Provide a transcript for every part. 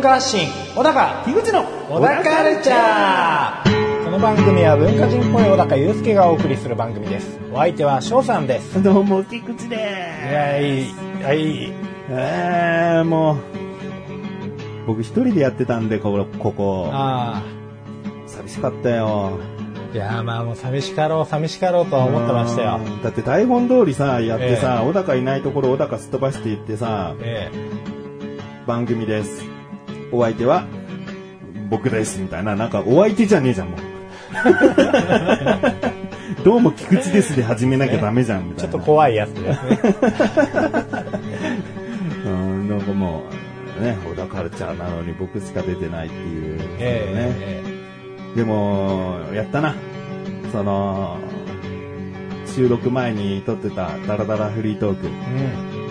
文化発信小高樋口の小高カルチャー。この番組は文化人っぽい小高祐介がお送りする番組です。お相手は翔さんです。どうも、菊池ではい。はい。す。えー、もう、僕一人でやってたんで、ここ、ここ。あ寂しかったよ。あいやまあもう寂しかろう寂しかろうとは思ってましたよ。うん。だって台本通りさ、やってさ、え小高いないところ小高すっ飛ばしていってさ、え。番組です。お相手は、僕です、みたいな。なんか、お相手じゃねえじゃん、もう。どうも菊池ですで始めなきゃダメじゃん、みえたいな。ちょっと怖いやつですねうん、なんかもう、ね、小田カルチャーなのに僕しか出てないっていう、ね。えでも、やったな。その、収録前に撮ってたダラダラフリートーク、え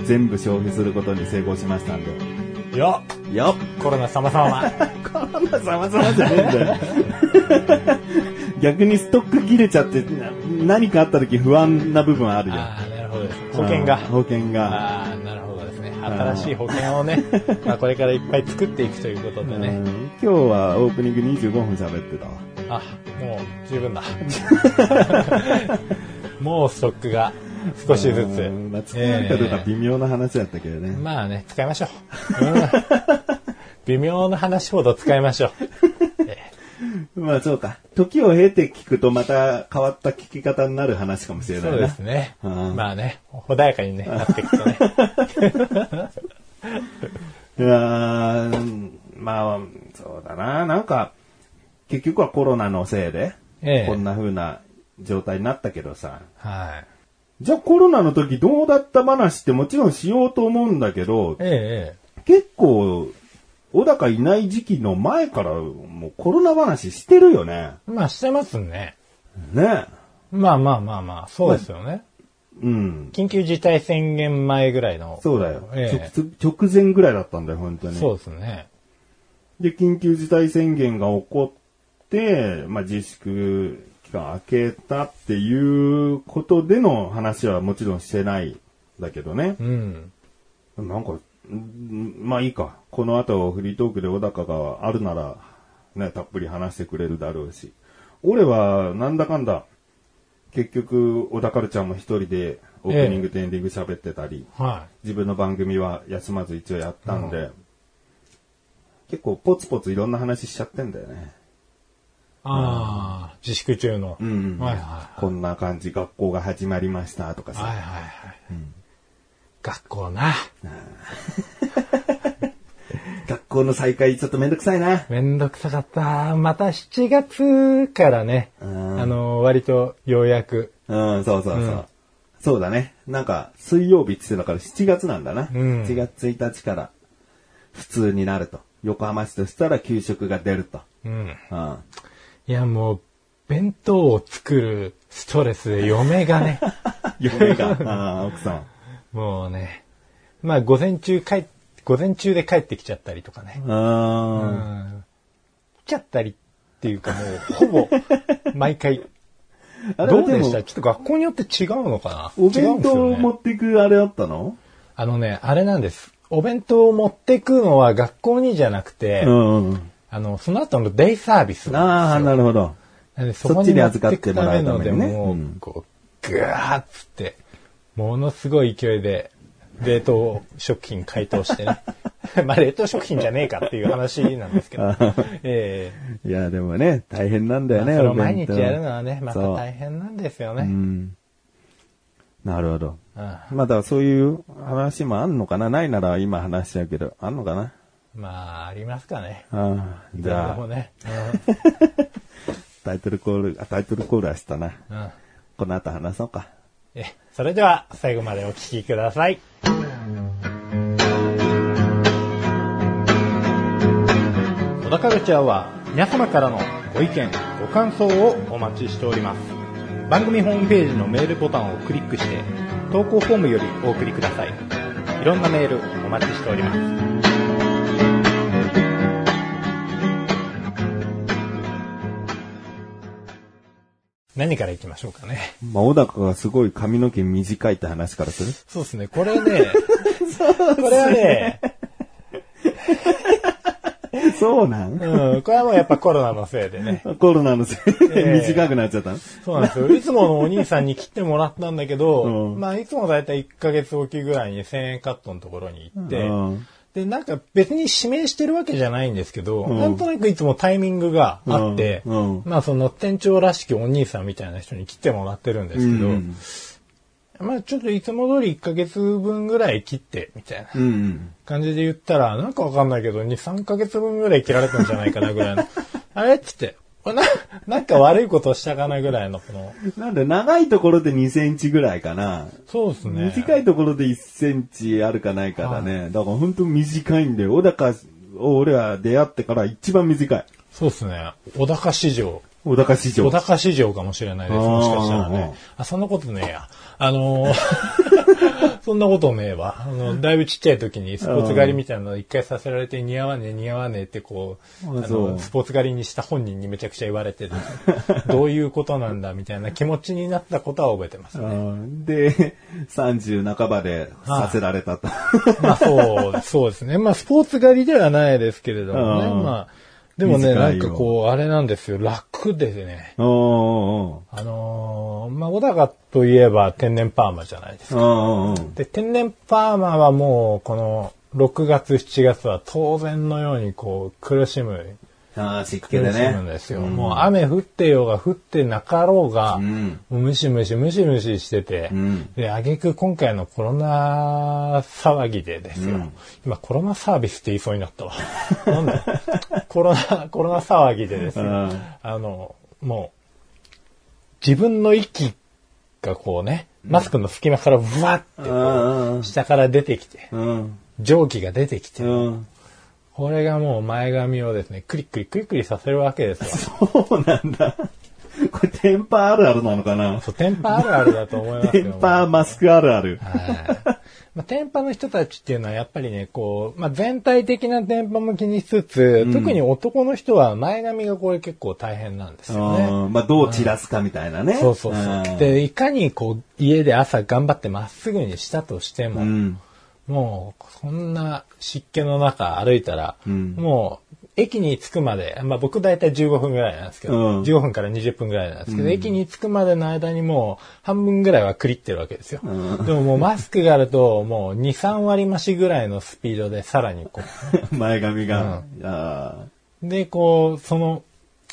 全部消費することに成功しましたんで。よっっコロナ様々 コロナ様々じゃねえんだよ。逆にストック切れちゃって、な何かあった時不安な部分あるよ。ああなるほどです保険がうん保険が。ああなるほどですね新しい保険をね まあこれからいっぱい作っていくということでねうん今日はオープニング25分喋ってたわ。あ、もう十分だ。もうストックが少しずつ。うんまあ、使えるかどうか微妙な話だったけどね。まあね、使いましょう。うん微妙な話ほど使いましょう。えまあそうか。時を経て聞くとまた変わった聞き方になる話かもしれないな。そうですね。うんまあね、穏やかに、ね、なっていくとね。いやーまあ、そうだな。なんか、結局はコロナのせいで、ええこんな風な状態になったけどさ。はい。じゃあコロナの時どうだった話ってもちろんしようと思うんだけど、ええ、結構、小高いない時期の前からもうコロナ話してるよね。ええ。まあしてますね。ねまあまあまあまあ、そうですよね。うん。緊急事態宣言前ぐらいの。そうだよ、え直直前ぐらいだったんだよ、本当え、に。そうですね。で、緊急事態宣言が起こって、まあ、自粛期間明けたっていうことでの話はもちろんしてないんだけどね。うん。なんか、んまあいいか。この後フリートークで小高があるなら、ね、たっぷり話してくれるだろうし。俺は、なんだかんだ、結局、小高るちゃんも一人でオープニングとエンディング喋ってたり、は自分の番組は休まず一応やったんで、結構ポツポツいろんな話しちゃってんだよね。い。ああ、自粛中の。うんはいはこんな感じ、学校が始まりましたとかい。さ。はいはいはい。学校な。学校の再開ちょっとめんどくさいな。めんどくさかった。また7月からね、うんあの、割とようやく、うん、そうそうそう。うんそうだね。なんか、水曜日って言ってたから7月なんだな。うん7月1日から普通になると。横浜市としたら給食が出ると。うん。うん。いやもう、弁当を作るストレスで嫁がね、嫁が、あー奥さん。もうね、まあ午前中帰っ、午前中で帰ってきちゃったりとかね。うあん。来ちゃったりっていうかもう、ほぼ、毎回。どうでした？ちょっと学校によって違うのかな？お弁当をね持っていくあれあったの？あのね、あれなんです。お弁当を持ってくのは学校にじゃなくて、うんうん。あの、その後のデイサービスああ、なんですよ。なるほど。そっちに預かってもらうためにねもううんこう、ぐわーっつって、ものすごい勢いで、冷凍食品解凍してね。まあ冷凍食品じゃねえかっていう話なんですけど。えいや、でもね、大変なんだよね、えまあそれをお弁当毎日やるのはね、また大変なんですようね。ん。なるほど。うんまだそういう話もあんのかな？ないなら今話しちゃうけど、あんのかな？まあ、ありますかね。ああじゃあ、でもね。タイトルコール、あ、タイトルコールはしたな。この後話そうか。えそれでは最後までお聴きください。小田カルチャーは皆様からのご意見、ご感想をお待ちしております。番組ホームページのメールボタンをクリックして投稿フォームよりお送りください。いろんなメールお待ちしております。何から行きましょうかね。まあ、小高がすごい髪の毛短いって話からする？そうですね。これ ね、これはね、そうなん？うん、これはもうやっぱコロナのせいでね。コロナのせいでええ短くなっちゃった？のそうなんですよ。いつものお兄さんに切ってもらったんだけど、うんまあいつもだいたい1ヶ月おきぐらいに1000円カットのところに行って、うんで、なんか別に指名してるわけじゃないんですけど、んなんとなくいつもタイミングがあって、うんうんまあその店長らしきお兄さんみたいな人に切ってもらってるんですけど、うんまあちょっといつも通り1ヶ月分ぐらい切って、みたいな。感じで言ったら、なんかわかんないけど、2、3ヶ月分ぐらい切られたんじゃないかなぐらいの。あれっつって、な、なんか悪いことしたかなぐらいの、この、なんで、長いところで2センチぐらいかな。そうですね。短いところで1センチあるかないかだね。だから本当短いんで、小高を俺は出会ってから一番短い。そうですね。小高市場。小高市場。小高市場かもしれないです。もしかしたらね。あ、そんなことねえや。あのー そんなことねえわ。あの、だいぶちっちゃい時にスポーツ狩りみたいなのを一回させられて似合わねえ似合わねえってこう、あの、スポーツ狩りにした本人にめちゃくちゃ言われてる。どういうことなんだみたいな気持ちになったことは覚えてます。うんで、30半ばでさせられたと。まあそう、そうですね。まあスポーツ狩りではないですけれどもね。うんまあ、でもね、短ないんよかこう、あれなんですよ。楽でね。あのーまあ、小高といえば天然パーマじゃないですか。で、天然パーマはもう、この、6月、7月は当然のようにこう、苦しむ。ああ、湿気でね。むんですよ。もう雨降ってようが降ってなかろうが、うんムシムシムシムシしてて、うんで、挙句今回のコロナ騒ぎでですよ。うん今コロナサービスって言いそうになったわ。なんだコロナ、コロナ騒ぎでですよ。うんあの、もう、自分の息がこうね、マスクの隙間からブワって下から出てきて、うん。蒸気が出てきて、うん。これがもう前髪をですね、クリックリクリクリさせるわけですよ。そうなんだ。これ、テンパあるあるなのかな？そう、テンパあるあるだと思います テけども。ンパマスクあるある。はい。まあ、テンパの人たちっていうのはやっぱりね、こう、まあ、全体的なテンパも気にしつつ、特に男の人は前髪がこれ結構大変なんですよね。うんまあ、どう散らすかみたいなね。そうそうそう。で、いかにこう、家で朝頑張ってまっすぐにしたとしても、うん。もう、そんな湿気の中歩いたら、うん。もう、駅に着くまで、まあ僕大体15分ぐらいなんですけど、うん。15分から20分ぐらいなんですけど、駅に着くまでの間にもう半分ぐらいはクリってるわけですよ。でももうマスクがあると、もう2、3割増しぐらいのスピードでさらにこ 前髪が。で、こう、その、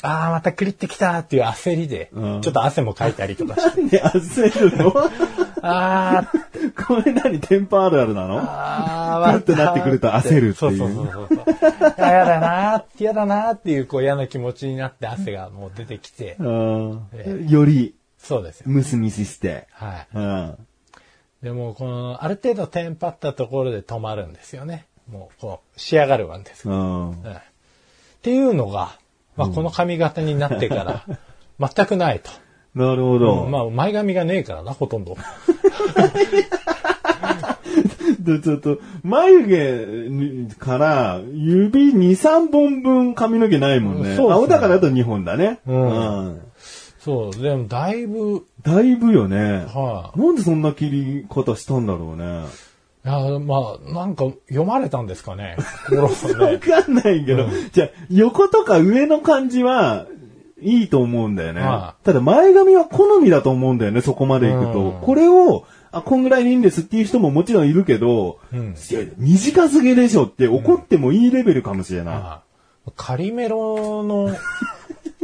ああ、またクリってきたっていう焦りで、うんちょっと汗もかいたりとかして、ーで、焦るの？あーこれ何テンパあるあるなの？あーってなってくると焦るっていうそうそうそうそう。あやだなー、嫌だなーっていうこう嫌な気持ちになって汗がもう出てきて、うんより、そうですよ。ムスミスして。はい。うん。でもこの、ある程度テンパったところで止まるんですよね。もう、こう、仕上がるわけですよ。うん。はいっていうのが、まあこの髪型になってから、全くないと。なるほど。まあ前髪がねえからな、ほとんど。でちょっと、眉毛から指2、3本分髪の毛ないもんね。そうね青だからだと2本だね。うんうんそう、でもだいぶ、だいぶよね。はなんでそんな切り方したんだろうね。や、まあ、なんか読まれたんですかね。わねかんないけど、じゃあ横とか上の感じは、いいと思うんだよね。はただ前髪は好みだと思うんだよね、そこまで行くと。うんこれを、あ、こんぐらいでいいんですっていう人ももちろんいるけど、うん短すぎでしょって怒ってもいいレベルかもしれない。はいカリメロの、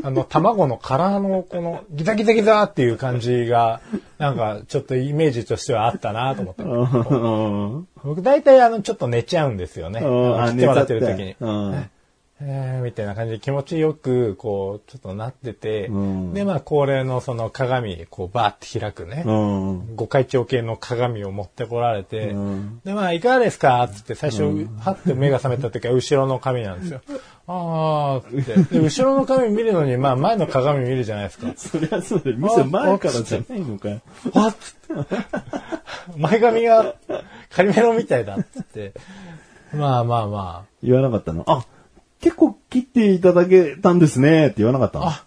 あの、卵の殻のこのギザギザギザっていう感じが、なんかちょっとイメージとしてはあったなと思って。うん僕大体あの、ちょっと寝ちゃうんですよね。うんあ切ってもらってる時に。うんえーみたいな感じで気持ちよく、こう、ちょっとなってて、うんで、まあ、恒例のその鏡、こう、バーって開くね、うん五回腸系の鏡を持ってこられて、うんで、まあ、いかがですか？つって最初、はって目が覚めた時は後ろの鏡なんですよ。あーって。で、後ろの鏡見るのに、まあ、前の鏡見るじゃないですか。そりゃそうだよ。むしろ前からじゃないのかよ。わっつって。前髪がカリメロみたいだっつって。まあまあま言わなかったの？あ、結構切っていただけたんですねって言わなかったのあ。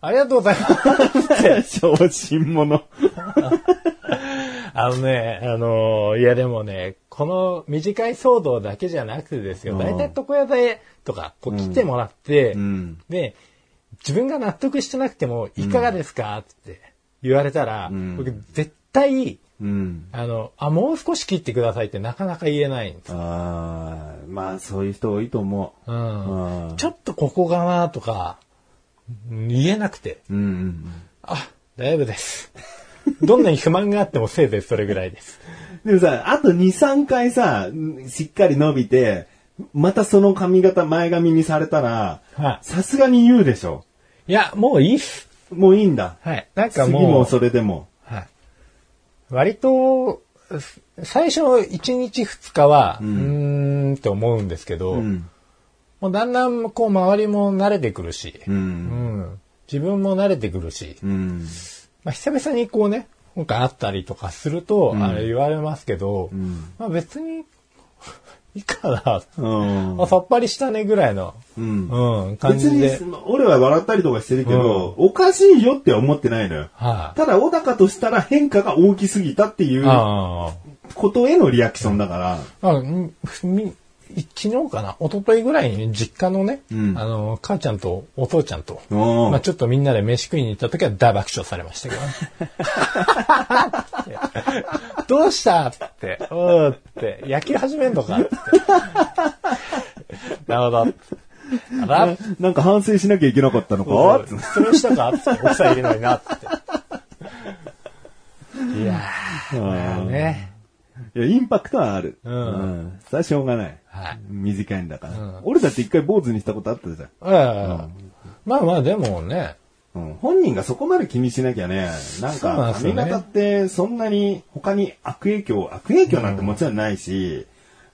ありがとうございます。小心者。あのね、あのーいやでもね、この短い騒動だけじゃなくてですよ、うん大体床屋でとか、こう来てもらって、うん。で、自分が納得してなくても、いかがですかって言われたら、ん僕絶対、うん。あの、あ、もう少し切ってくださいってなかなか言えないんです。まあそういう人多いと思う。うんうんちょっとここかなとか、言えなくて、うんうん。あ、大丈夫です。どんなに不満があってもせいぜいそれぐらいです。でもさ、あと2、3回さ、しっかり伸びて、またその髪型前髪にされたら、はさすがに言うでしょ。い。いや、もういいっす。もういいんだ。はい。なんか次もう、もそれでも。はい。割と、最初1日2日は、うーんって思うんですけど、うん。もうだんだんこう周りも慣れてくるし、う。うんん自分も慣れてくるし、うん。まあ、久々にこうね、今回会ったりとかすると、んあれ言われますけど、んまあ別に、いいかな、うん。あさっぱりしたねぐらいの、うん。うん、感別じで。に、俺は笑ったりとかしてるけど、おかしいよって思ってないのよ。はい、ただ、小高としたら変化が大きすぎたっていうあことへのリアクションだから。あ、あみみ昨日かな？一昨日ぐらいに実家のね、うん。あの、母ちゃんとお父ちゃんと、まあちょっとみんなで飯食いに行った時は大爆笑されましたけどね。どうしたって、おーって、野球始めんのかって。なるほど。あらなんか反省しなきゃいけなかったのか？それしたか？って奥さんいるのになって。いやー、まあね。いや、インパクトはある。うんん。それはしょうがない。はい短いんだから。うん俺だって一回坊主にしたことあったじゃん。ええまあまあでもね、うん。本人がそこまで気にしなきゃね、なんか髪型ってそんなに他に悪影響、悪影響なんてもちろんないし、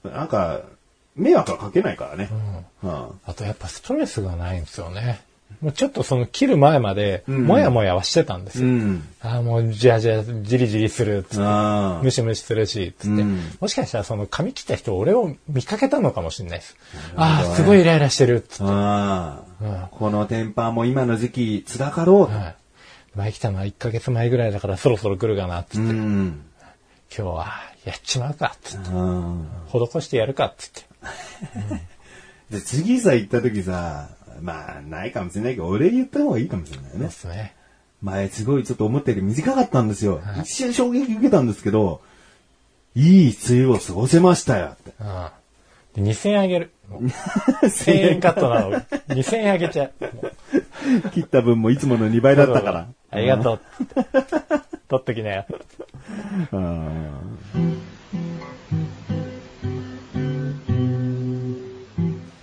なんか迷惑はかけないからね。うん。あとやっぱストレスがないんですよね。もうちょっとその切る前まで、んもやもやはしてたんですよ。うん。ああ、もうじわじわ、じりじりするっつって、あムシムシするし、つって、うんもしかしたらその髪切った人、俺を見かけたのかもしれないです。ああ、すごいイライラしてるっつって。うんこのテンパーも今の時期辛かろう。はい。前来たのは1ヶ月前ぐらいだからそろそろ来るかな、つって。うん。今日はやっちまうか、つって。うん施してやるか、つって。で、次さ行った時さ、まあ、ないかもしれないけど、俺言った方がいいかもしれないでね。すね。前すごいちょっと思ったより短かったんですよ。一瞬衝撃受けたんですけど、いい梅雨を過ごせましたよって。うん。で2000円あげる。もう 1000円カットなの。2000円あげちゃう切った分もいつもの2倍だったから。ありがとう。取っときなよ。うん。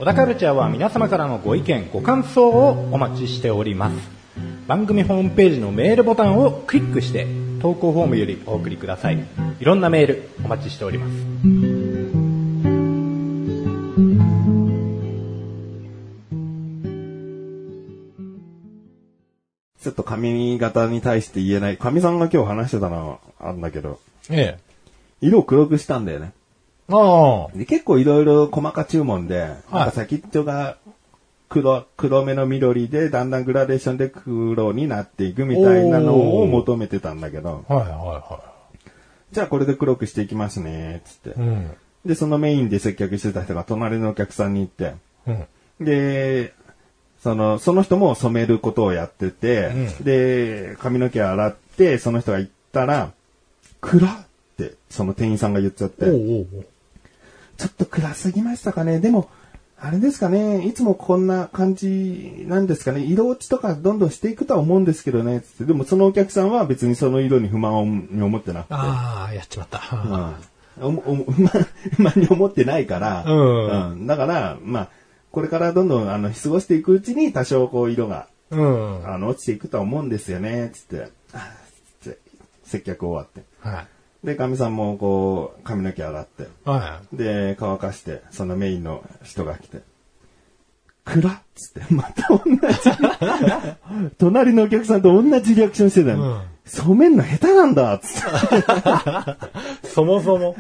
小田カルチャーは皆様からのご意見、ご感想をお待ちしております。番組ホームページのメールボタンをクリックして、投稿フォームよりお送りください。いろんなメールお待ちしております。ちょっと髪型に対して言えない。髪さんが今日話してたのはあるんだけど、ええ。色を黒くしたんだよね。で結構いろいろ細か注文で、なんか先っちょが黒、黒めの緑で、だんだんグラデーションで黒になっていくみたいなのを求めてたんだけど、はいはじゃあこれで黒くしていきますね、つってい。はい。うん。で、そのメインで接客してた人が隣のお客さんに行って、うん。で、その、その人も染めることをやってて、うんで、髪の毛洗って、その人が行ったら、暗って、その店員さんが言っちゃって、おうおうちょっと暗すぎましたかね。でも、あれですかね。いつもこんな感じなんですかね。色落ちとかどんどんしていくとは思うんですけどね。つってでもそのお客さんは別にその色に不満を思ってなくて。ああ、やっちまった。うん。不満 不満に思ってないから。うんうんだから、まあ、これからどんどんあの過ごしていくうちに多少こう色がうん。あの落ちていくとは思うんですよね。つって接客終わって。はい。で、かみさんもこう髪の毛洗って。はで、乾かして、そのメインの人が来て、暗っつって、また同じ、隣のお客さんと同じリアクションしてたの。うん染めんの下手なんだっつって。い。そもそも。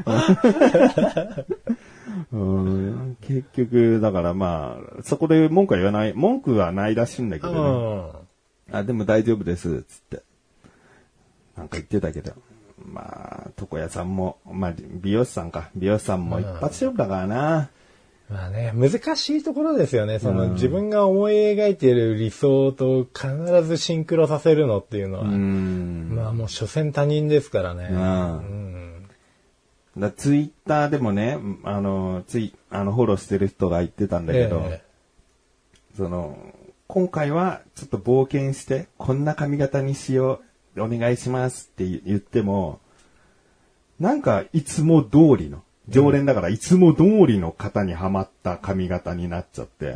うん結局、だからまあ、そこで文句は言わない、文句はないらしいんだけうどね。ん。あ、でも大丈夫です、つって。なんか言ってたけど。まあ、床屋さんも、まあ、美容師さんか。美容師さんも一発勝負だからな。まあね、難しいところですよね。その、うん自分が思い描いている理想と必ずシンクロさせるのっていうのは、うん。まあもう所詮他人ですからね。うんうんだツイッターでもね、あの、つい、あの、フォローしてる人が言ってたんだけど、えその、今回はちょっと冒険して、こんな髪型にしよう、お願いしますって言っても、なんかいつも通りの、常連だからいつも通りの型にはまった髪型になっちゃって、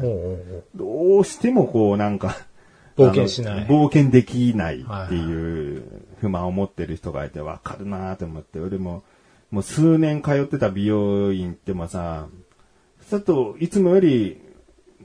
どうしてもこうなんか、冒険しない。冒険できないっていう不満を持ってる人がいてわかるなと思って、俺も、もう数年通ってた美容院ってもさ、ちょっといつもより、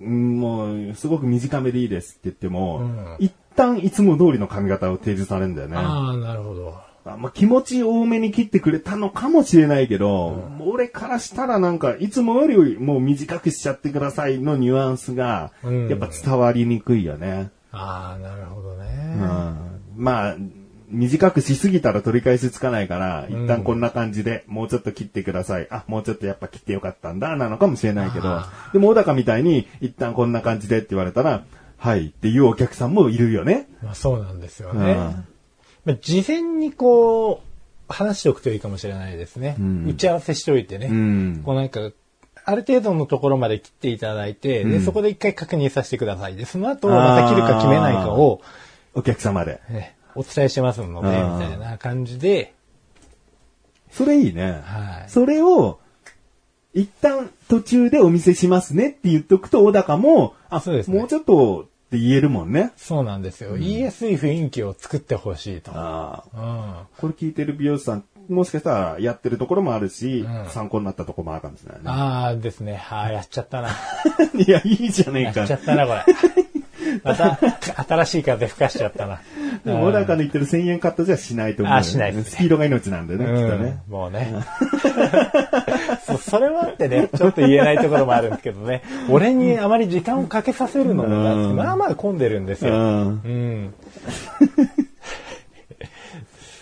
うんもうすごく短めでいいですって言っても、うん。一旦いつも通りの髪型を提示されるんだよね。ああ、なるほど。あまあ、気持ち多めに切ってくれたのかもしれないけど、俺からしたらなんか、いつもよりもう短くしちゃってくださいのニュアンスが、うんやっぱ伝わりにくいよね。ああ、なるほどうね。ん、まあ、短くしすぎたら取り返しつかないから、一旦こんな感じで、もうちょっと切ってください。あ、もうちょっとやっぱ切ってよかったんだ、なのかもしれないけどあ、でも小高みたいに、一旦こんな感じでって言われたら、はいっていうお客さんもいるよね。まあそうなんですようんね。まあ事前にこう、話しておくといいかもしれないですね。ん打ち合わせしておいてね。うん。こうなんか、ある程度のところまで切っていただいて、で、うんそこで一回確認させてください。で、その後、また切るか決めないかを、お客様で。ね、お伝えしてますので、みたいな感じで、それいいね。はい。それを、一旦途中でお見せしますねって言っとくと、小高も、あ、そうですねもうちょっとって言えるもんね。そうなんですよ。言いやすい雰囲気を作ってほしいと。ああ。うん。これ聞いてる美容師さん、もしかしたらやってるところもあるし、うん参考になったところもあるかもしれないね。ああですね。ああ、やっちゃったな。いや、いいじゃねえかやっちゃ。ったな、これ。また、新しい風吹かしちゃったな。でも小高の言ってる1000円カットじゃしないと思うよ。あしないですねスピードが命なんでね、きっとうんね。もうね。そそれはあってね、ちょっと言えないところもあるんですけどね。俺にあまり時間をかけさせるのが、うんまあまあ混んでるんですよ。うん。うん。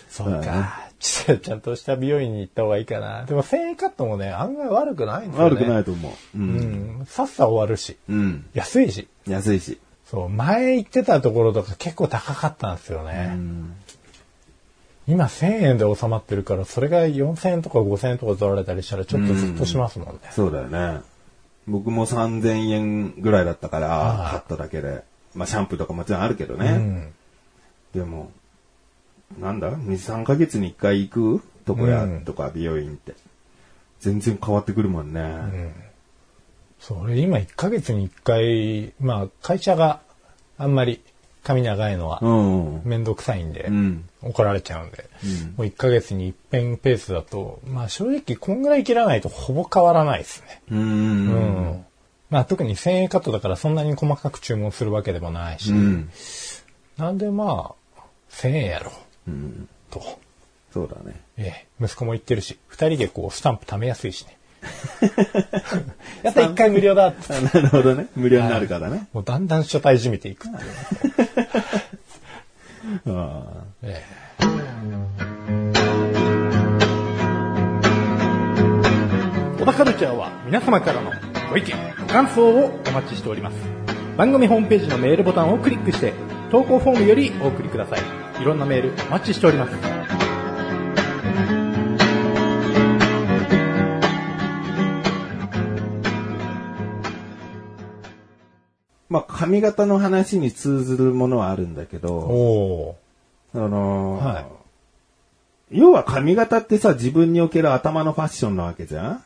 そうか。ちちゃんとした美容院に行った方がいいかな。でも1000円カットもね、案外悪くないんですよね。。悪くないいと思う。う。うんん。さっさ終わるし。うん。安いし。安いし。そう、前行ってたところとか結構高かったんですよね。うん。今1000円で収まってるから、それが4000円とか5000円とか取られたりしたらちょっとずっとしますもんね。そうだよね。僕も3000円ぐらいだったから、買っただけで。まあ、シャンプーとかもちろんあるけどうね。ん。でも、なんだ ?2、3ヶ月に1回行く？とこやとか美容院って。全然変わってくるもんね。それ今1ヶ月に1回、まあ会社があんまり髪長いのはうん。めんどくさいんで、うん。怒られちゃうんで、うんもう1ヶ月に一遍ペースだと、まあ正直こんぐらい切らないとほぼ変わらないですね。う。うんん。まあ特に1000円カットだからそんなに細かく注文するわけでもないし、うん。なんでまあ、1000円やろう、うん。と。そうだね。ええ、息子も言ってるし、二人でこうスタンプ貯めやすいしね。やった一回無料だって あなるほどね。無料になるからね。もうだんだん初対じめていくっていう。あえ小田カルチャーは皆様からのご意見、ご感想をお待ちしております。番組ホームページのメールボタンをクリックして、投稿フォームよりお送りください。いろんなメールお待ちしております。まあ、髪型の話に通ずるものはあるんだけえど、おあのーはい要は髪型ってさ、自分における頭のファッションなわけじゃん？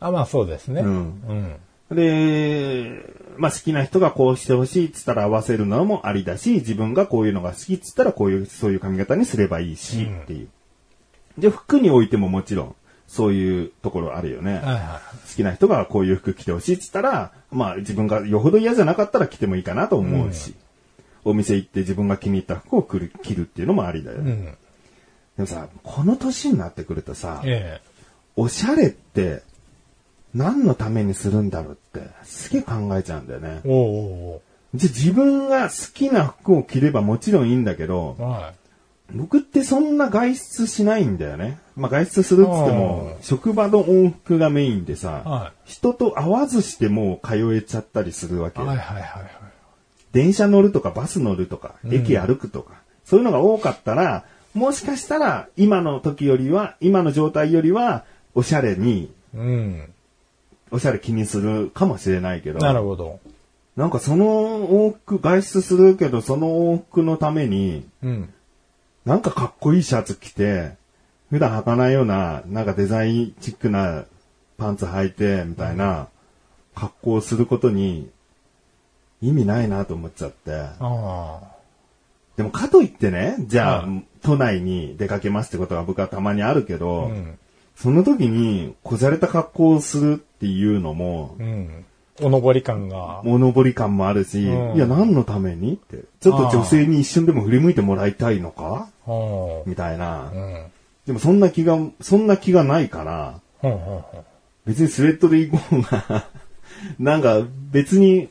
あ、まあそうですね。うんうん。で、まあ好きな人がこうしてほしいっつったら合わせるのもありだし、自分がこういうのが好きっつったらこういう、そういう髪型にすればいいし、うんっていう。で、服においてももちろん、そういうところあるよね。はいは好きな人がこういう服着てほしいっつったら、まあ自分がよほど嫌じゃなかったら着てもいいかなと思うし、お店行って自分が気に入った服を着る着るっていうのもありだよい。うね。ん。でもさ、この年になってくるとさ、えおしゃれって何のためにするんだろうってすげえ考えちゃうんだよねえ。おうおうおうじゃあ自分が好きな服を着ればもちろんいいんだけど、は僕ってそんな外出しないんだよね。まあ外出するっつっても、職場の往復がメインでさ、は人と会わずしてもう通えちゃったりするわい。け。はいはいはいはい。電車乗るとかバス乗るとか、駅歩くとか、そういうのが多かったら、もしかしたら今の時よりは、今の状態よりは、おしゃれに、うん。おしゃれ気にするかもしれないけど、なるほど。なんかその往復、外出するけど、その往復のために、うん。なんかかっこいいシャツ着て、普段履かないような、なんかデザインチックなパンツ履いて、みたいな格好をすることに意味ないなと思っちゃって。でもかといってね、じゃあ、はい都内に出かけますってことが僕はたまにあるけど、うん。その時にこじゃれた格好をするっていうのも、うん。おのぼり感が。物彫り感もあるし、うんいや、何のためにって。ちょっと女性に一瞬でも振り向いてもらいたいのかはみたいなあ。う。ん。でもそんな気が、そんな気がないから。別にスウェットで行こうが、なんか別に、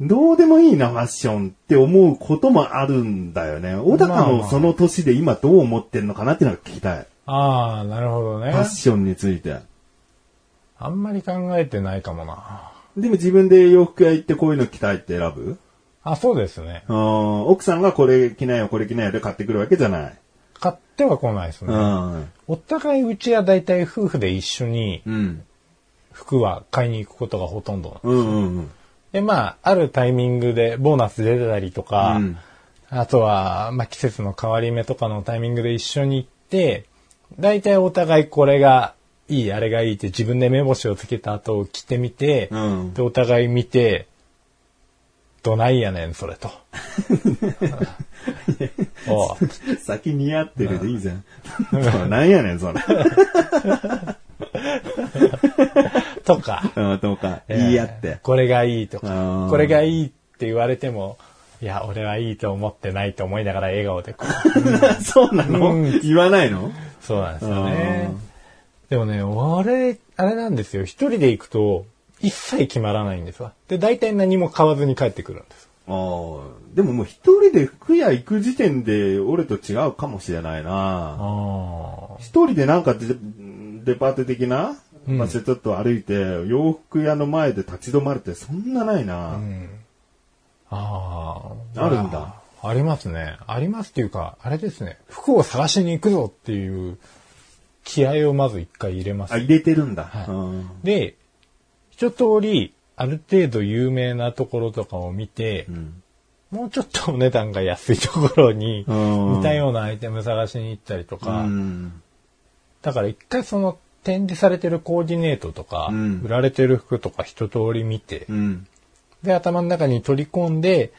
どうでもいいな、ファッションって思うこともあるんだよね。小高のその年で今どう思ってんのかなっていうのが聞きたい。ああ、なるほどねファッ。ションについて。あんまり考えてないかもな。でも自分で洋服屋行ってこういうの着たいって選ぶ？あ、そうですね。うん奥さんがこれ着ないよ、これ着ないよで買ってくるわけじゃない。買っては来ないですね。うん。お互いうちは大体夫婦で一緒にうん。服は買いに行くことがほとんど。うんうんうん。で、まあ、あるタイミングでボーナス出てたりとか、うんあとは、まあ、季節の変わり目とかのタイミングで一緒に行って、大体お互いこれがいい、あれがいいって自分で目星をつけた後着てみて、うんで、お互い見て、どないやねん、それと。おう先似合ってるでいいじゃん。なんやねん、それ。とか、うん、とか、言い合って。これがいいとあかー、これがいいって言われても、いや、俺はいいと思ってないと思いながら笑顔でこう。そうなの、うん言わないの？そうなんですよね。でもね、俺、あれなんですよ。一人で行くと、一切決まらないんですわ。で、大体何も買わずに帰ってくるんです。ああ。でももう一人で服屋行く時点で俺と違うかもしれないな。あ一人でなんかデデパート的な場所ちょっと歩いて、洋服屋の前で立ち止まるってそんなないな。あ。うん。ああ。あるんだ。ありますね。ありますっていうか、あれですね。服を探しに行くぞっていう気合をまず一回入れますあ、。入れてるんだ。はいうんで、一通り、ある程度有名なところとかを見て、ん。もうちょっとお値段が安いところに、うん。似たようなアイテム探しに行ったりとか、うん。だから一回その展示されてるコーディネートとか、うん。売られてる服とか一通り見て、うん。で、頭の中に取り込んで、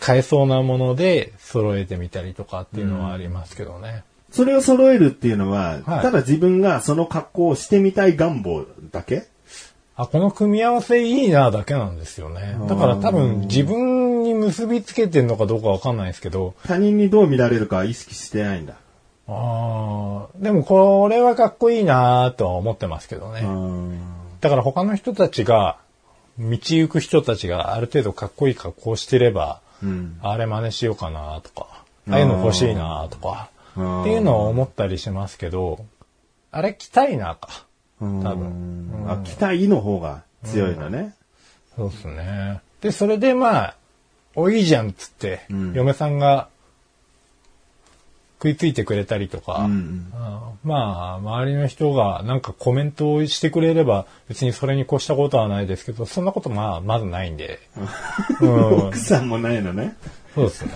買えそうなもので揃えてみたりとかっていうのはありますけどね。それを揃えるっていうのは、はい。ただ自分がその格好をしてみたい願望だけあ、この組み合わせいいなだけなんですよね。だから多分自分に結びつけてんのかどうかわかんないですけど、他人にどう見られるかは意識してないんだ。ああ、でもこれはかっこいいなとは思ってますけどね。うんだから他の人たちが、道行く人たちがある程度かっこいい格好をしてれば、うん。あれ真似しようかなとか、ああいうの欲しいなとか、っていうのを思ったりしますけど、あれ着たいなか。多分あ、期待の方が強いのね。そうですね。で、それでまあ、おいいじゃんっつって、うん嫁さんが食いついてくれたりとか、うんあーまあ、周りの人がなんかコメントをしてくれれば別にそれに越したことはないですけど、そんなことまあ、まずないんで。うん、奥さんもないのね。そうですね。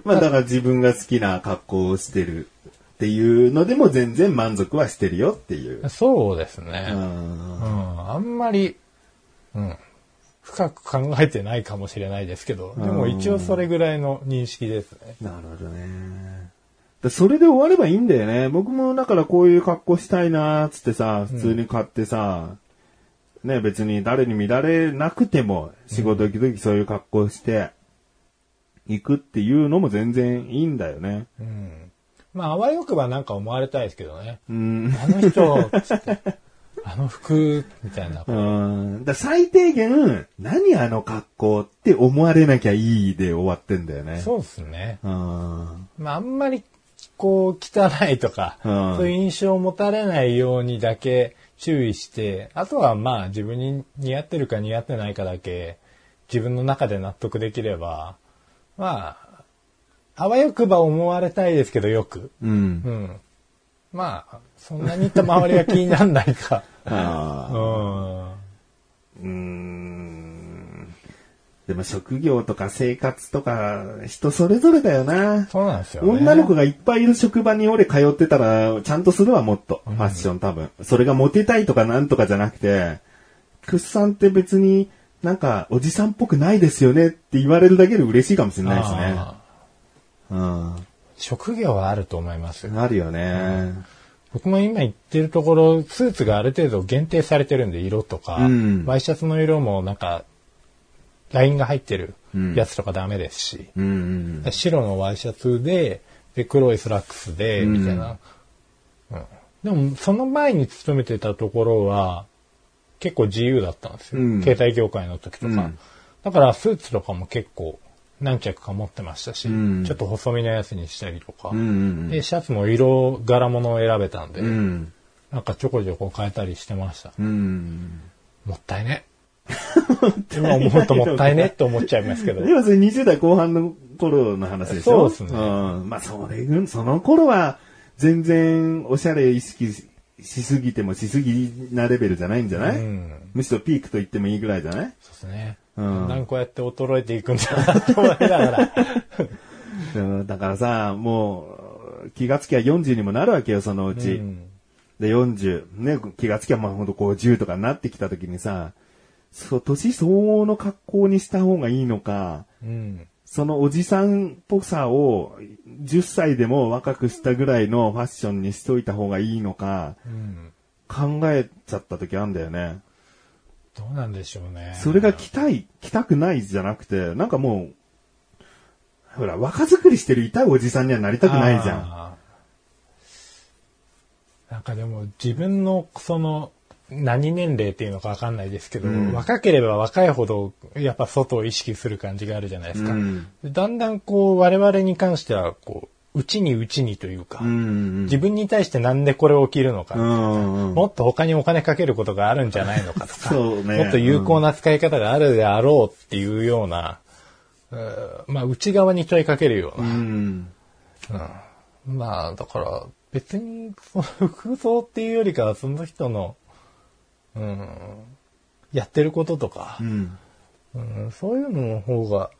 まあだから自分が好きな格好をしてるっていうのでも全然満足はしてるよっていう。そうですね。ううん、んあんまり、うん、深く考えてないかもしれないですけど、でも一応それぐらいの認識ですね。なるほどね。でそれで終わればいいんだよね。僕もだからこういう格好したいなーっつってさ、普通に買ってさ、ね、別に誰に見られなくても仕事行くときそういう格好して行くっていうのも全然いいんだよね。まあ、あわよくばなんか思われたいですけどね。うん。あの人、つって。あの服、みたいな。うん。だ最低限、何あの格好って思われなきゃいいで終わってんだよね。そうですね。うん。まあ、あんまり、こう、汚いとか、うんそういう印象を持たれないようにだけ注意して、あとはまあ、自分に似合ってるか似合ってないかだけ、自分の中で納得できれば、まあ、あわよくば思われたいですけど、よく。うん。うん。まあ、そんなに周りは気にならないか。ああ。うん。でも職業とか生活とか人それぞれだよな。そうなんですよね。女の子がいっぱいいる職場に俺通ってたら、ちゃんとするわ、もっと。ファッション多分。それがモテたいとかなんとかじゃなくて、クッさんって別になんかおじさんっぽくないですよねって言われるだけで嬉しいかもしれないですね。職業はあると思います。あるよね。僕も今言ってるところ、スーツがある程度限定されてるんで、色とか、うんワイシャツの色もなんか、ラインが入ってるうんやつとかダメですし、うんうん。白のワイシャツで、で、黒いスラックスで、うんみたいな。うんでも、その前に勤めてたところは、結構自由だったんですよ。うん携帯業界の時とか。うんだから、スーツとかも結構、何着か持ってましたし、うんちょっと細身のやつにしたりとか、うんうんで、シャツも色、柄物を選べたんで、うん。なんかちょこちょこ変えたりしてました。うん。もったいね。今思うともったいねって思っちゃいますけど。でもそれ20代後半の頃の話でしょ？そうですねん。まあそれ、その頃は全然おしゃれ意識ししすぎてもしすぎなレベルじゃないんじゃない、うん。むしろピークと言ってもいいぐらいじゃない？そうですね。うんだんこうやって衰えていくんだなと思いながら。うんだからさ、もう気がつきゃ40にもなるわけよ、そのうち。うんで、40、ね、気がつきゃまあほんと50とかになってきた時にさ、そう、年相応の格好にした方がいいのか、うん。そのおじさんっぽさを10歳でも若くしたぐらいのファッションにしといた方がいいのか、うん。考えちゃった時あるんだよね。どうなんでしょうね。それが着たい、着たくないじゃなくて、なんかもう、ほら、若作りしてる痛いおじさんにはなりたくないじゃん。なんかでも自分のその何年齢っていうのかわかんないですけど、うん若ければ若いほどやっぱ外を意識する感じがあるじゃないですか。うんだんだんこう我々に関してはこう、内に内にというか、うんうん自分に対してなんでこれを着るのか、うんうんもっと他にお金かけることがあるんじゃないのかとか、ね。もっと有効な使い方があるであろうっていうような、うーまあ内側に問いかけるよううな、ん。うん。まあ、だから、別に、その服装っていうよりかは、その人の、うん、やってることとかう、ん。うん、そういうのの方が、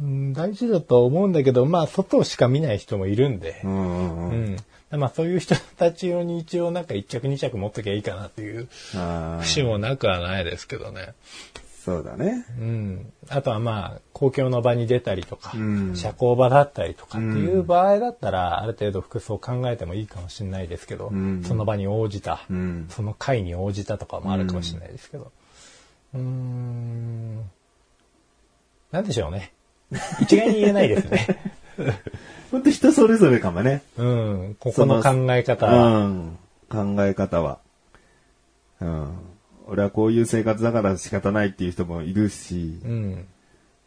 うん、大事だとは思うんだけど、まあ、外しか見ない人もいるんでう、んうんううん。ん。まあ、そういう人たち用に一応なんか一着二着持っときゃいいかなっていう節もなくはないですけどね。そうだね。うん。あとはまあ、公共の場に出たりとか、うん社交場だったりとかっていう場合だったら、ある程度服装考えてもいいかもしれないですけど、んその場に応じた、うん。その会に応じたとかもあるかもしれないですけど。うーん。なんでしょうね。一概に言えないですね。ほんと人それぞれかもね。うん。ここの考え方は。うん。考え方は。うん。俺はこういう生活だから仕方ないっていう人もいるし、うん。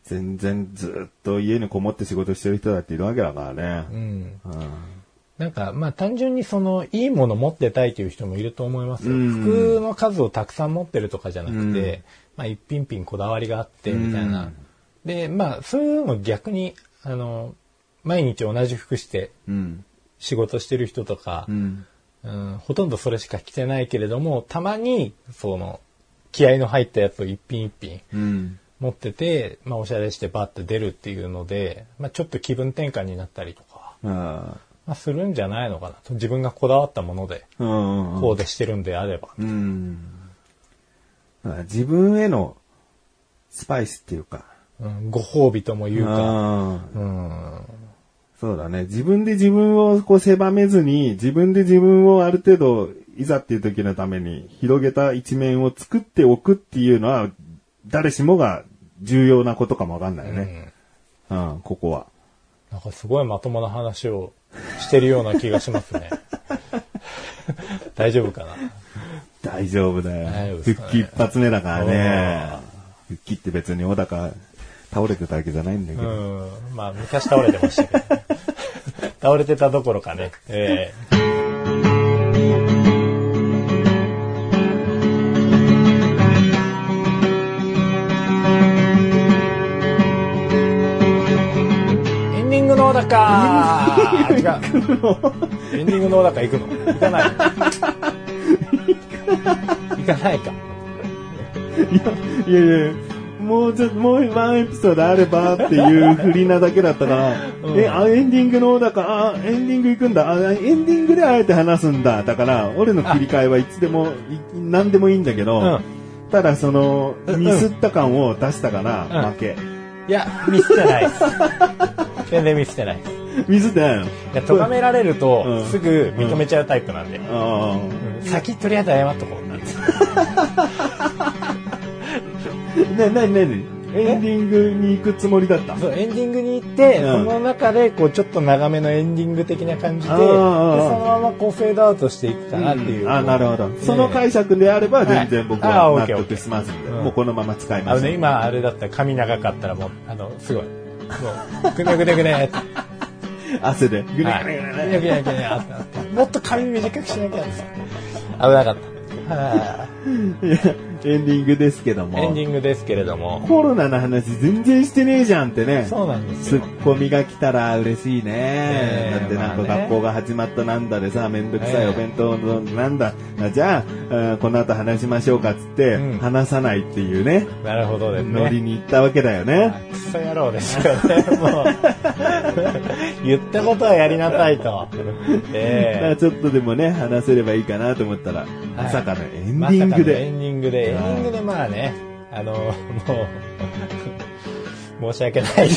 全然ずっと家にこもって仕事してる人だっているわけだからうね。ん。うん。なんか、まあ単純にその、いいもの持ってたいという人もいると思いますよ。うん服の数をたくさん持ってるとかじゃなくて、うんまあ一品品こだわりがあって、みたいな。うんで、まあそういうの逆に、あの、毎日同じ服してうん。仕事してる人とかう、ん。うんほとんどそれしか着てないけれども、たまに、その、気合の入ったやつを一品一品うん。持ってて、まあおしゃれしてバッて出るっていうので、まあちょっと気分転換になったりとか、あまあするんじゃないのかなと。自分がこだわったもので、あ。うんうん。こうでしてるんであれば。うん。自分へのスパイスっていうか。うん、ご褒美とも言うか。うん。そうだね。自分で自分をこう狭めずに、自分で自分をある程度、いざっていう時のために広げた一面を作っておくっていうのは、誰しもが重要なことかもわかんないよね。うん、ここは。なんかすごいまともな話をしてるような気がしますね。大丈夫かな？大丈夫だよ。ね復帰一発目だからね。復帰って別に小高倒れてたわけじゃないんだけど。うん。まあ、昔倒れてましたけど。倒れてたどころかね。ええエンディングの小高違う。エンディングの小高行くの行かない。行かないか。いやいやいや、もうちょっと、もうワンエピソードあればっていう振りなだけだったから、うんえ、あ、エンディングのだから、あ、エンディング行くんだ、あ、エンディングであえて話すんだ。だから、俺の切り替えはいつでも、い何でもいいんだけど、うんただその、ミスった感を出したから、うん負け。いや、ミスってないです。全然ミスってないです。ミスってないの？いや、咎められるとうん、すぐ認めちゃうタイプなんで。あうん先とりあえず謝っとこう。なんてあ。ね、なになに？エンディングに行くつもりだった？そう、エンディングに行って、うんその中で、こう、ちょっと長めのエンディング的な感じで、であーあーそのままこう、フェードアウトしていくかなっていう。あ、なるほど。ええその解釈であれば全然僕はいあは納オッケーオッケー得しますんで、うんもうこのまま使います。ね、今、あれだったら髪長かったらもう、あの、すごい。もう、ぐねぐねぐねって。汗で。ぐねはいぐねぐねぐねぐねぐねあったあったもっと髪短くしなきゃって。危なかった。はいやエンディングですけども。エンディングですけれども。コロナの話全然してねえじゃんってね。そうなんですよツッ。コミが来たら嬉しいね。ええだってなんか学校が始まったなんだでさ、めんどくさいええお弁当のなんだ。あじゃあ、うんこの後話しましょうかっつって、うん話さないっていうね、なるほどですノリね。に行ったわけだよね。クソ野郎ですよね、もう。言ったことはやりなさいと。だからえちょっとでもね、話せればいいかなと思ったら、まさかのエえンディングまさかのエで。ンディングで、エンデはいィングでまあね、あの、もう、申し訳ない。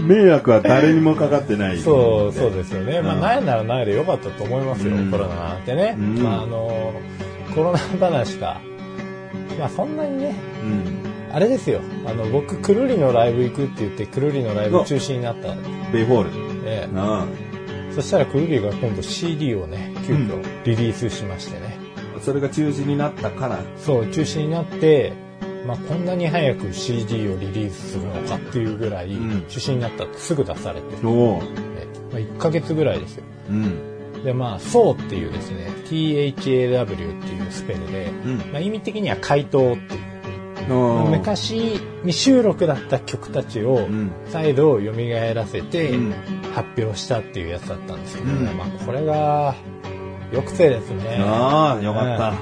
迷惑は誰にもかかってない。そう、そうですよね。まあ、うんないならないでよかったと思いますよ、うんコロナなんてね。うんまあ、あの、コロナ話か。まあ、そんなにね、うん。あれですよ。あの、僕、くるりのライブ行くって言って、くるりのライブ中止になったんですベイホール。ね。あそしたらくるりが今度 CD をね、急遽リリースしましてね。あそれが中止になったから。そう、中止になって、まあ、こんなに早く CD をリリースするのかっていうぐらい、ん中止になったってすぐ出されて、おう。ねまあ、1ヶ月ぐらいですよ。うん。で、まあ、そうっていうですね、THAW っていうスペルで、うんまあ、意味的には回答っていう。昔未収録だった曲たちをん再度蘇らせてうん発表したっていうやつだったんですけど、うんまあこれがよくてですね。ああ、よかった。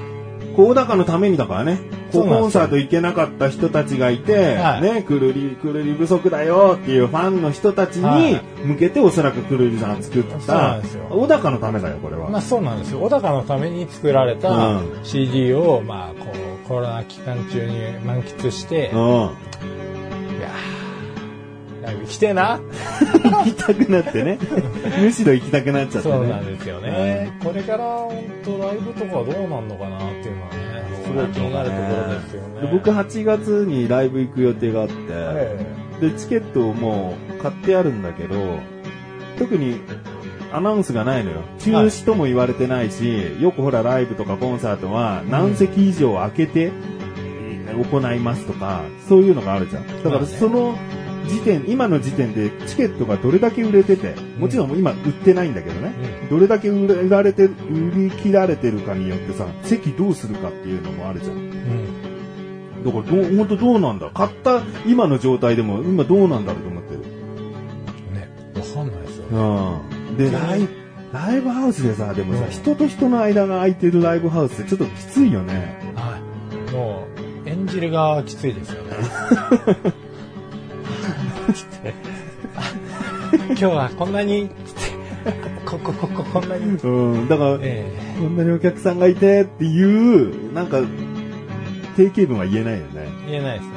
高高のためにだからね。コンサート行けなかった人たちがいて、はいね、くるり、くるり不足だよっていうファンの人たちにはい向けておそらくくるりさん作ったんですよ、小高のためだよ、これは。まあそうなんですよ。小高のために作られたうん CD を、まあこうコロナ期間中に満喫して、いうん。やー来てえな。行きたくなってね。むしろ行きたくなっちゃってね。そうなんですよね。これから本当ライブとかどうなんのかなっていうのはね、すごい気になるところですよね。で僕8月にライブ行く予定があって、えで、チケットをもう買ってあるんだけど、特にアナウンスがないのよ。中止とも言われてないし、よくほらライブとかコンサートは何席以上空けて行いますとか、そういうのがあるじゃん。だからその時点、今の時点でチケットがどれだけ売れてて、もちろん今売ってないんだけどね、どれだけ売られて、売り切られてるかによってさ、席どうするかっていうのもあるじゃん。うん。だからどう、本当どうなんだ？買った今の状態でも今どうなんだろうと思ってる。ね、わかんないですよね。うん。で、ライライブハウスでさ、でもさ、うん人と人の間が空いてるライブハウスってちょっときついよね。はい。もう、演じる側はきついですよね。今日はこんなに、こ、こ、こ、こ、こんなに、うん。だから、えこんなにお客さんがいてっていう、なんか、定型文は言えないよね。え言えないですね。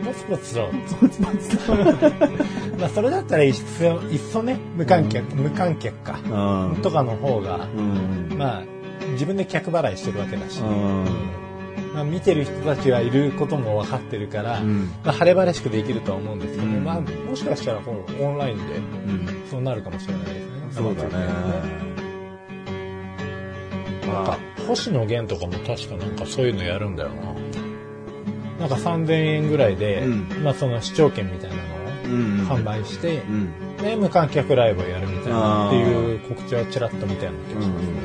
うん。もつもつと。ポツポツと。まあ、それだったらいっそ、いっそね、無観客、無観客か。うん。とかの方が、うん。まあ、自分で客払いしてるわけだし、うん。まあ、見てる人たちがいることも分かってるから、うんまあ、晴れ晴れしくできるとは思うんですけど、うんまあ、もしかしたらこのオンラインでうん。そうなるかもしれないですね。そうだね。なんか、星野源とかも確かなんかそういうのやるんだよな。なんか3000円ぐらいで、うんまあその視聴券みたいなのうんを販売して、うん。で、無観客ライブをやるみたいなっていう告知はちらっと見たような気がします。ま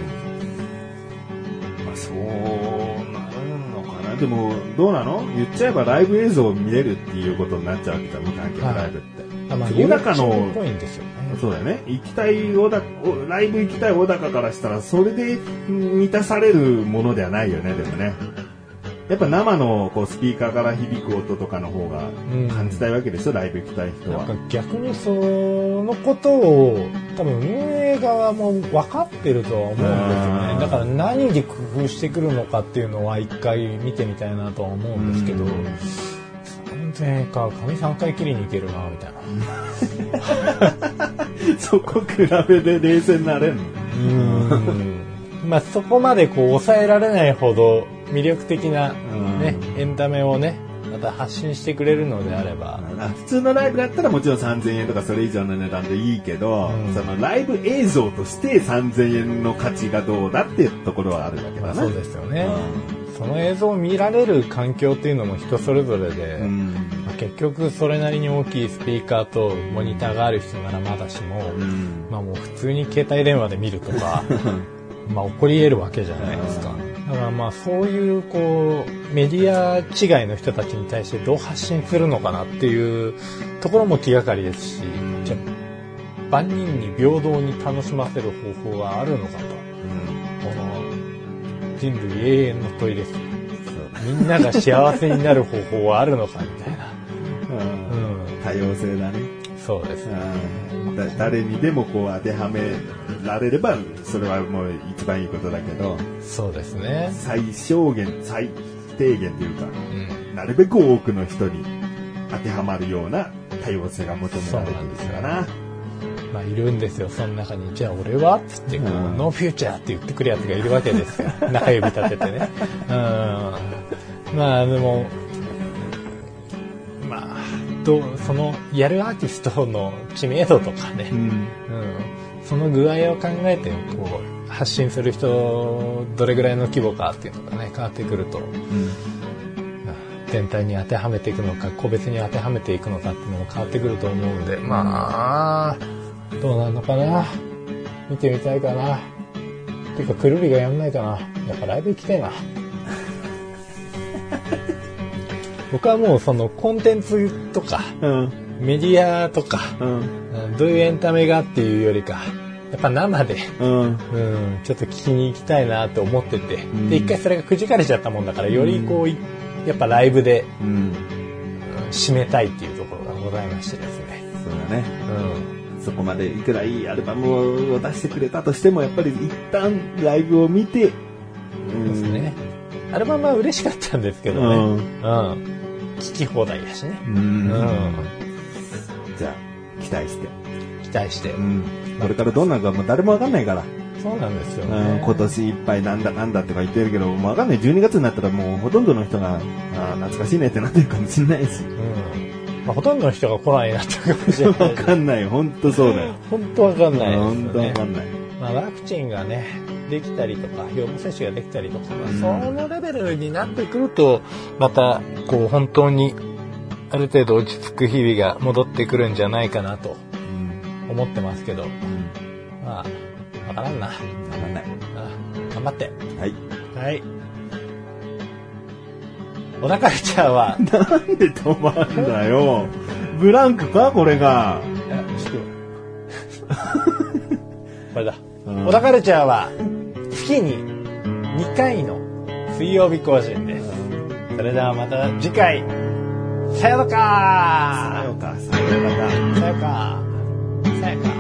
でも、どうなの？言っちゃえばライブ映像を見れるっていうことになっちゃうわけじゃん、無観客ライブって。あまあ、小高の YouTube っぽいんですよね。そうだよね。行きたい小高、おライブ行きたい小高からしたら、それで満たされるものではないよね、でもね。やっぱ生のこうスピーカーから響く音とかの方がうん感じたいわけでしょ、ライブ行きたい人はなんか。逆にそのことを多分運営側も分かってるとは思うんですようんね。だから何で工夫してくるのかっていうのは一回見てみたいなとは思うんですけど、うん3000円か、髪3回切りに行けるな、みたいな。そこ比べて冷静になれんの？うんまあそこまでこう抑えられないほど魅力的なね、エンタメをね、また発信してくれるのであれば、あ普通のライブだったらもちろん3000円とかそれ以上の値段でいいけど、うんそのライブ映像として3000円の価値がどうだっていうところはあるわけだな。まあそうですよね。その映像を見られる環境っていうのも人それぞれで、うん。まあ結局それなりに大きいスピーカーとモニターがある人ならまだしも、うん。まあもう普通に携帯電話で見るとか、まあ起こり得るわけじゃないですか。だからまあそういうこうメディア違いの人たちに対してどう発信するのかなっていうところも気がかりですし、じゃあ万人に平等に楽しませる方法があるのかと。この人類永遠の問いです。みんなが幸せになる方法はあるのかみたいな。うんうん。多様性だね。そうですね。誰にでもこう当てはめられれば、それはもう一番いいことだけど、そうですね。最小限、最低限というか、うん。なるべく多くの人に当てはまるような多様性が求められてるからな。まあいるんですよ、その中に。じゃあ俺はつってこう、うんノーフューチャーって言ってくるやつがいるわけですよ。中指立ててね。うん。まあでも、まあ、どう、その、やるアーティストの知名度とかね、うん。うん、その具合を考えて、こう、発信する人、どれぐらいの規模かっていうのがね、変わってくると、全体に当てはめていくのか、個別に当てはめていくのかっていうのも変わってくると思うんで、まあ、どうなるのかな？見てみたいかな？ていうか、くるりがやんないかな？やっぱライブ行きたいな。僕はもうそのコンテンツとか、うん。メディアとか、うん。うんどういうエンタメがっていうよりか、やっぱ生で、うん。うん、ちょっと聞きに行きたいなって思ってて、んで、一回それがくじかれちゃったもんだから、よりこう、いやっぱライブで、締めたいっていうところがございましてですね。そうだね。うん。そこまでいくらいいアルバムを出してくれたとしても、やっぱり一旦ライブを見て、うんですね。アルバムは嬉しかったんですけどね。うんうん。聞き放題やしね。う。うんん。じゃあ、期待して。期待して。うん。これからどうなるかもう誰もわかんないから。そうなんですようんね。今年いっぱいなんだなんだとか言ってるけど、もうわかんない。12月になったらもうほとんどの人が、あー懐かしいねってなってるかもしれないし。うん。まあ、ほとんどの人が来ないなってかもしれなわい。かんない。ほんとそうだよ。本当わかんないですよほんとわね。かんない。まあ、ワクチンがね、できたりとか、予防接種ができたりとか、そのレベルになってくると、また、こう、本当に、ある程度落ち着く日々が戻ってくるんじゃないかなとうん。思ってますけど、うん。まあ、わからんな。わかんない。あ頑張って。はい。はい。小田カルチャーは、なんで止まんだよ。ブランクかこれが。いやちょっと これだ。うん小田カルチャーは、月に2回の水曜日更新です。それではまた次回、さようならさよか、さよか。さよか。さよか。